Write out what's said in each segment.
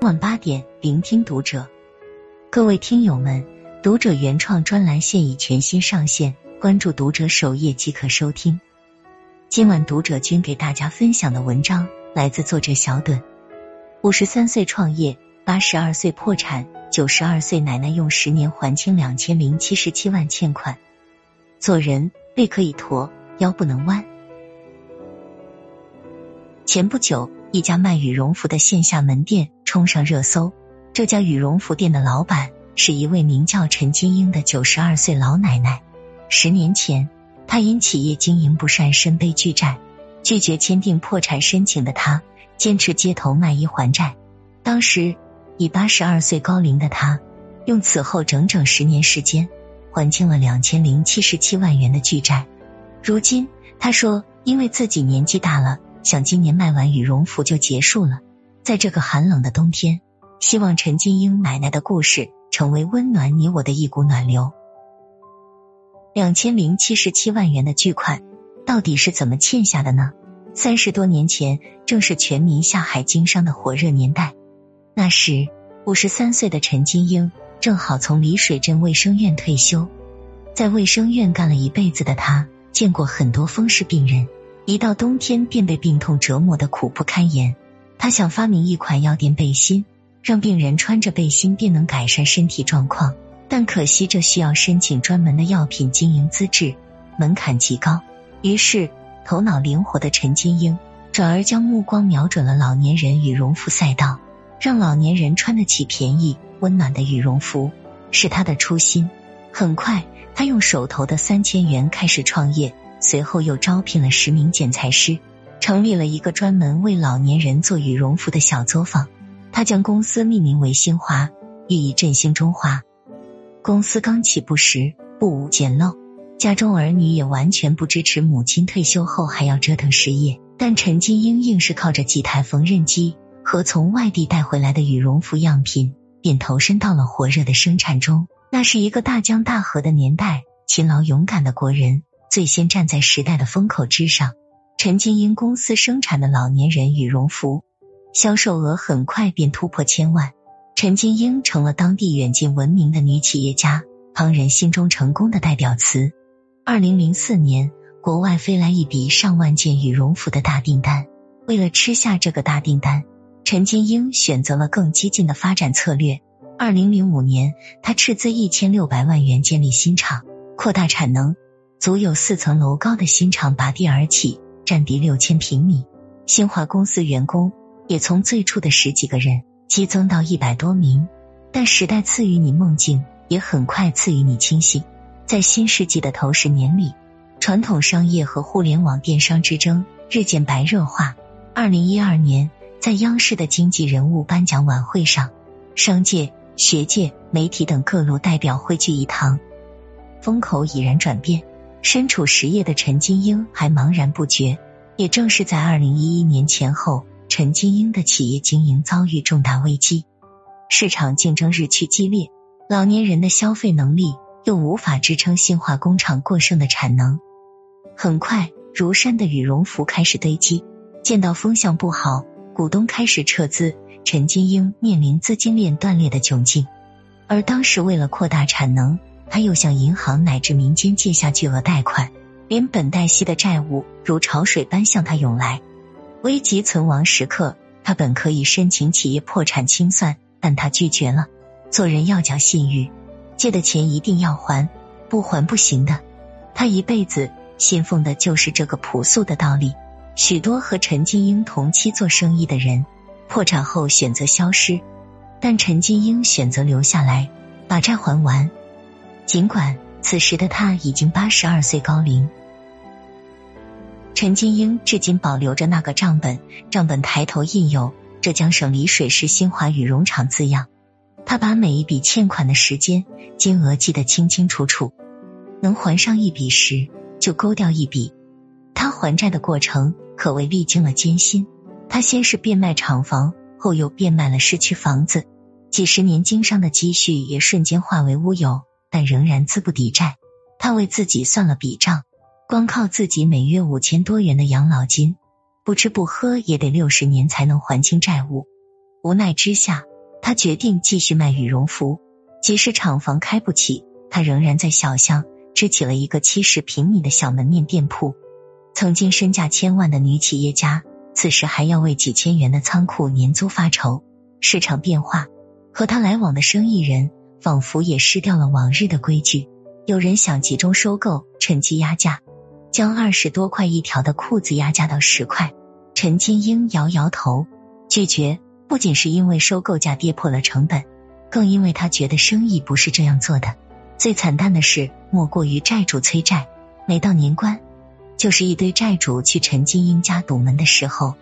晚八点，聆听读者。各位听友们，读者原创专栏现已全新上线，关注读者首页即可收听。今晚读者君给大家分享的文章来自作者小盹。五十三岁创业，八十二岁破产，九十二岁奶奶用十年还清两千零七十七万欠款。做人背可以驼，腰不能弯。前不久。一家卖羽绒服的线下门店冲上热搜。这家羽绒服店的老板是一位名叫陈金英的九十二岁老奶奶。十年前，她因企业经营不善身背巨债，拒绝签订破产申请的她，坚持街头卖衣还债。当时，已八十二岁高龄的她，用此后整整十年时间还清了两千零七十七万元的巨债。如今，她说，因为自己年纪大了。想今年卖完羽绒服就结束了，在这个寒冷的冬天，希望陈金英奶奶的故事成为温暖你我的一股暖流。两千零七十七万元的巨款到底是怎么欠下的呢？三十多年前，正是全民下海经商的火热年代。那时，五十三岁的陈金英正好从丽水镇卫生院退休，在卫生院干了一辈子的他，见过很多风湿病人。一到冬天便被病痛折磨的苦不堪言，他想发明一款药垫背心，让病人穿着背心便能改善身体状况。但可惜这需要申请专门的药品经营资质，门槛极高。于是头脑灵活的陈金英转而将目光瞄准了老年人羽绒服赛道，让老年人穿得起便宜温暖的羽绒服，是他的初心。很快，他用手头的三千元开始创业。随后又招聘了十名剪裁师，成立了一个专门为老年人做羽绒服的小作坊。他将公司命名为“新华”，寓意振兴中华。公司刚起步时不无简陋，家中儿女也完全不支持母亲退休后还要折腾事业。但陈金英硬是靠着几台缝纫机和从外地带回来的羽绒服样品，便投身到了火热的生产中。那是一个大江大河的年代，勤劳勇敢的国人。最先站在时代的风口之上，陈金英公司生产的老年人羽绒服销售额很快便突破千万，陈金英成了当地远近闻名的女企业家，旁人心中成功的代表词。二零零四年，国外飞来一笔上万件羽绒服的大订单，为了吃下这个大订单，陈金英选择了更激进的发展策略。二零零五年，他斥资一千六百万元建立新厂，扩大产能。足有四层楼高的新厂拔地而起，占地六千平米。新华公司员工也从最初的十几个人激增到一百多名。但时代赐予你梦境，也很快赐予你清醒。在新世纪的头十年里，传统商业和互联网电商之争日渐白热化。二零一二年，在央视的经济人物颁奖晚会上，商界、学界、媒体等各路代表汇聚一堂，风口已然转变。身处实业的陈金英还茫然不觉。也正是在二零一一年前后，陈金英的企业经营遭遇重大危机，市场竞争日趋激烈，老年人的消费能力又无法支撑新化工厂过剩的产能。很快，如山的羽绒服开始堆积。见到风向不好，股东开始撤资，陈金英面临资金链断裂的窘境。而当时为了扩大产能，他又向银行乃至民间借下巨额贷款，连本带息的债务如潮水般向他涌来。危急存亡时刻，他本可以申请企业破产清算，但他拒绝了。做人要讲信誉，借的钱一定要还，不还不行的。他一辈子信奉的就是这个朴素的道理。许多和陈金英同期做生意的人，破产后选择消失，但陈金英选择留下来，把债还完。尽管此时的他已经八十二岁高龄，陈金英至今保留着那个账本，账本抬头印有浙江省丽水市新华羽绒厂字样。他把每一笔欠款的时间、金额记得清清楚楚，能还上一笔时就勾掉一笔。他还债的过程可谓历经了艰辛。他先是变卖厂房，后又变卖了市区房子，几十年经商的积蓄也瞬间化为乌有。但仍然资不抵债，他为自己算了笔账，光靠自己每月五千多元的养老金，不吃不喝也得六十年才能还清债务。无奈之下，他决定继续卖羽绒服。即使厂房开不起，他仍然在小巷支起了一个七十平米的小门面店铺。曾经身价千万的女企业家，此时还要为几千元的仓库年租发愁。市场变化，和他来往的生意人仿佛也失掉了往日的规矩。有人想集中收购，趁机压价，将二十多块一条的裤子压价到十块。陈金英摇摇头，拒绝。不仅是因为收购价跌破了成本，更因为他觉得生意不是这样做的。最惨淡的是，莫过于债主催债。每到年关，就是一堆债主去陈金英家堵门的时候。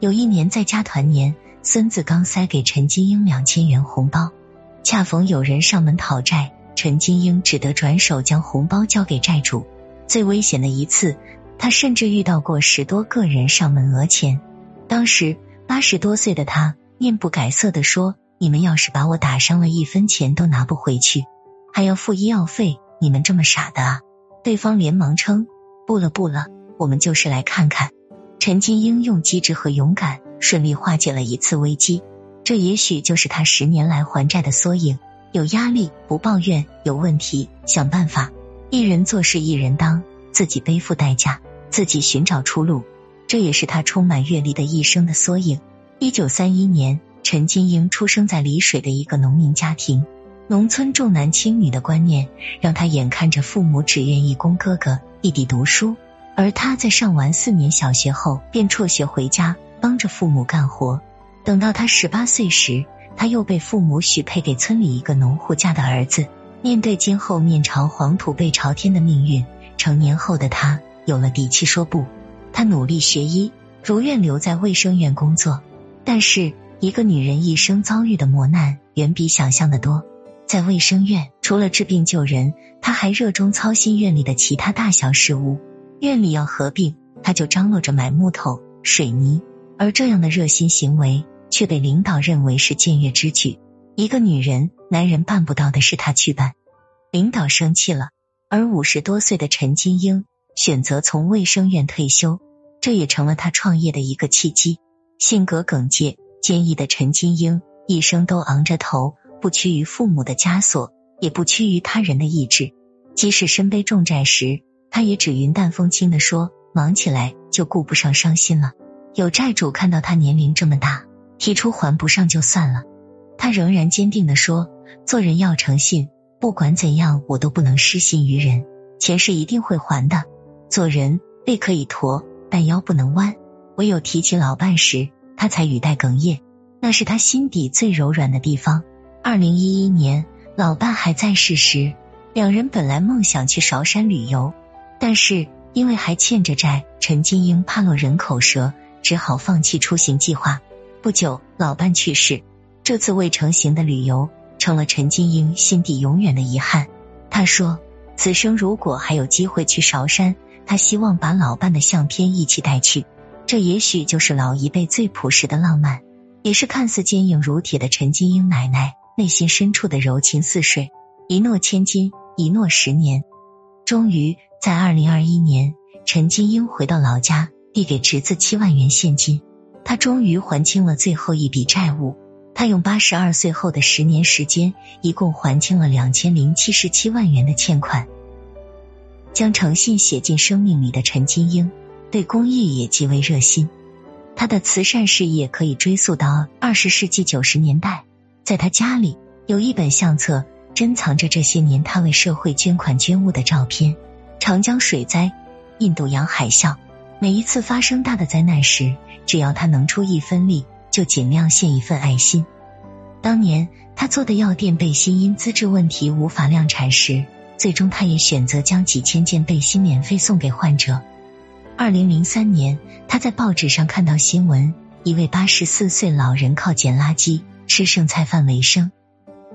有一年在家团年，孙子刚塞给陈金英两千元红包，恰逢有人上门讨债，陈金英只得转手将红包交给债主。最危险的一次，他甚至遇到过十多个人上门讹钱。当时八十多岁的他。面不改色的说：“你们要是把我打伤了，一分钱都拿不回去，还要付医药费。你们这么傻的啊？”对方连忙称：“不了不了，我们就是来看看。”陈金英用机智和勇敢顺利化解了一次危机，这也许就是他十年来还债的缩影。有压力不抱怨，有问题想办法，一人做事一人当，自己背负代价，自己寻找出路，这也是他充满阅历的一生的缩影。一九三一年，陈金英出生在丽水的一个农民家庭。农村重男轻女的观念，让他眼看着父母只愿意供哥哥弟弟读书，而他在上完四年小学后，便辍学回家帮着父母干活。等到他十八岁时，他又被父母许配给村里一个农户家的儿子。面对今后面朝黄土背朝天的命运，成年后的他有了底气说不。他努力学医，如愿留在卫生院工作。但是，一个女人一生遭遇的磨难远比想象的多。在卫生院，除了治病救人，她还热衷操心院里的其他大小事务。院里要合并，她就张罗着买木头、水泥。而这样的热心行为，却被领导认为是僭越之举。一个女人、男人办不到的事，她去办，领导生气了。而五十多岁的陈金英选择从卫生院退休，这也成了她创业的一个契机。性格耿介、坚毅的陈金英，一生都昂着头，不屈于父母的枷锁，也不屈于他人的意志。即使身背重债时，他也只云淡风轻的说：“忙起来就顾不上伤心了。”有债主看到他年龄这么大，提出还不上就算了，他仍然坚定的说：“做人要诚信，不管怎样，我都不能失信于人，钱是一定会还的。做人背可以驼，但腰不能弯。”唯有提起老伴时，他才语带哽咽，那是他心底最柔软的地方。二零一一年，老伴还在世时，两人本来梦想去韶山旅游，但是因为还欠着债，陈金英怕落人口舌，只好放弃出行计划。不久，老伴去世，这次未成行的旅游成了陈金英心底永远的遗憾。他说：“此生如果还有机会去韶山，他希望把老伴的相片一起带去。”这也许就是老一辈最朴实的浪漫，也是看似坚硬如铁的陈金英奶奶内心深处的柔情似水。一诺千金，一诺十年。终于在二零二一年，陈金英回到老家，递给侄子七万元现金。他终于还清了最后一笔债务。他用八十二岁后的十年时间，一共还清了两千零七十七万元的欠款。将诚信写进生命里的陈金英。对公益也极为热心，他的慈善事业可以追溯到二十世纪九十年代。在他家里有一本相册，珍藏着这些年他为社会捐款捐物的照片。长江水灾、印度洋海啸，每一次发生大的灾难时，只要他能出一分力，就尽量献一份爱心。当年他做的药店背心因资质问题无法量产时，最终他也选择将几千件背心免费送给患者。二零零三年，他在报纸上看到新闻，一位八十四岁老人靠捡垃圾、吃剩菜饭为生。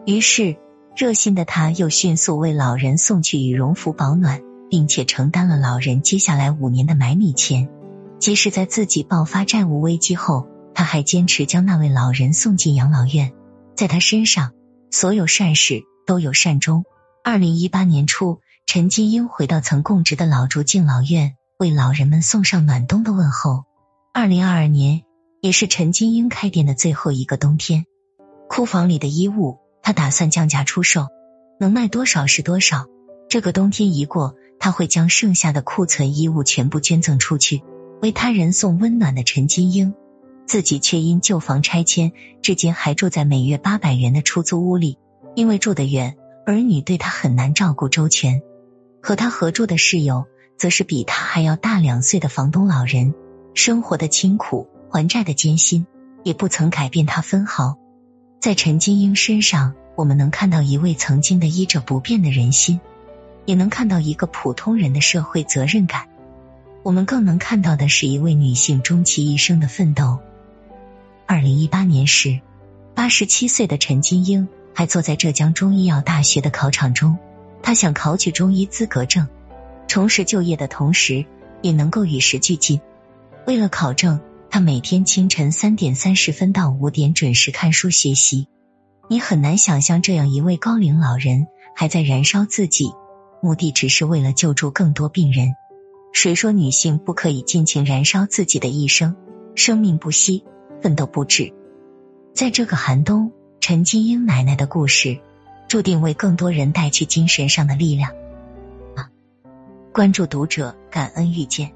于是，热心的他又迅速为老人送去羽绒服保暖，并且承担了老人接下来五年的买米钱。即使在自己爆发债务危机后，他还坚持将那位老人送进养老院。在他身上，所有善事都有善终。二零一八年初，陈金英回到曾供职的老竹敬老院。为老人们送上暖冬的问候。二零二二年，也是陈金英开店的最后一个冬天。库房里的衣物，他打算降价出售，能卖多少是多少。这个冬天一过，他会将剩下的库存衣物全部捐赠出去，为他人送温暖的陈金英，自己却因旧房拆迁，至今还住在每月八百元的出租屋里。因为住得远，儿女对他很难照顾周全。和他合住的室友，则是比他还要大两岁的房东老人。生活的清苦，还债的艰辛，也不曾改变他分毫。在陈金英身上，我们能看到一位曾经的医者不变的人心。也能看到一个普通人的社会责任感，我们更能看到的是一位女性终其一生的奋斗。二零一八年时，八十七岁的陈金英还坐在浙江中医药大学的考场中，她想考取中医资格证，重拾就业的同时，也能够与时俱进。为了考证，她每天清晨三点三十分到五点准时看书学习。你很难想象这样一位高龄老人还在燃烧自己。目的只是为了救助更多病人。谁说女性不可以尽情燃烧自己的一生？生命不息，奋斗不止。在这个寒冬，陈金英奶奶的故事注定为更多人带去精神上的力量。关注读者，感恩遇见。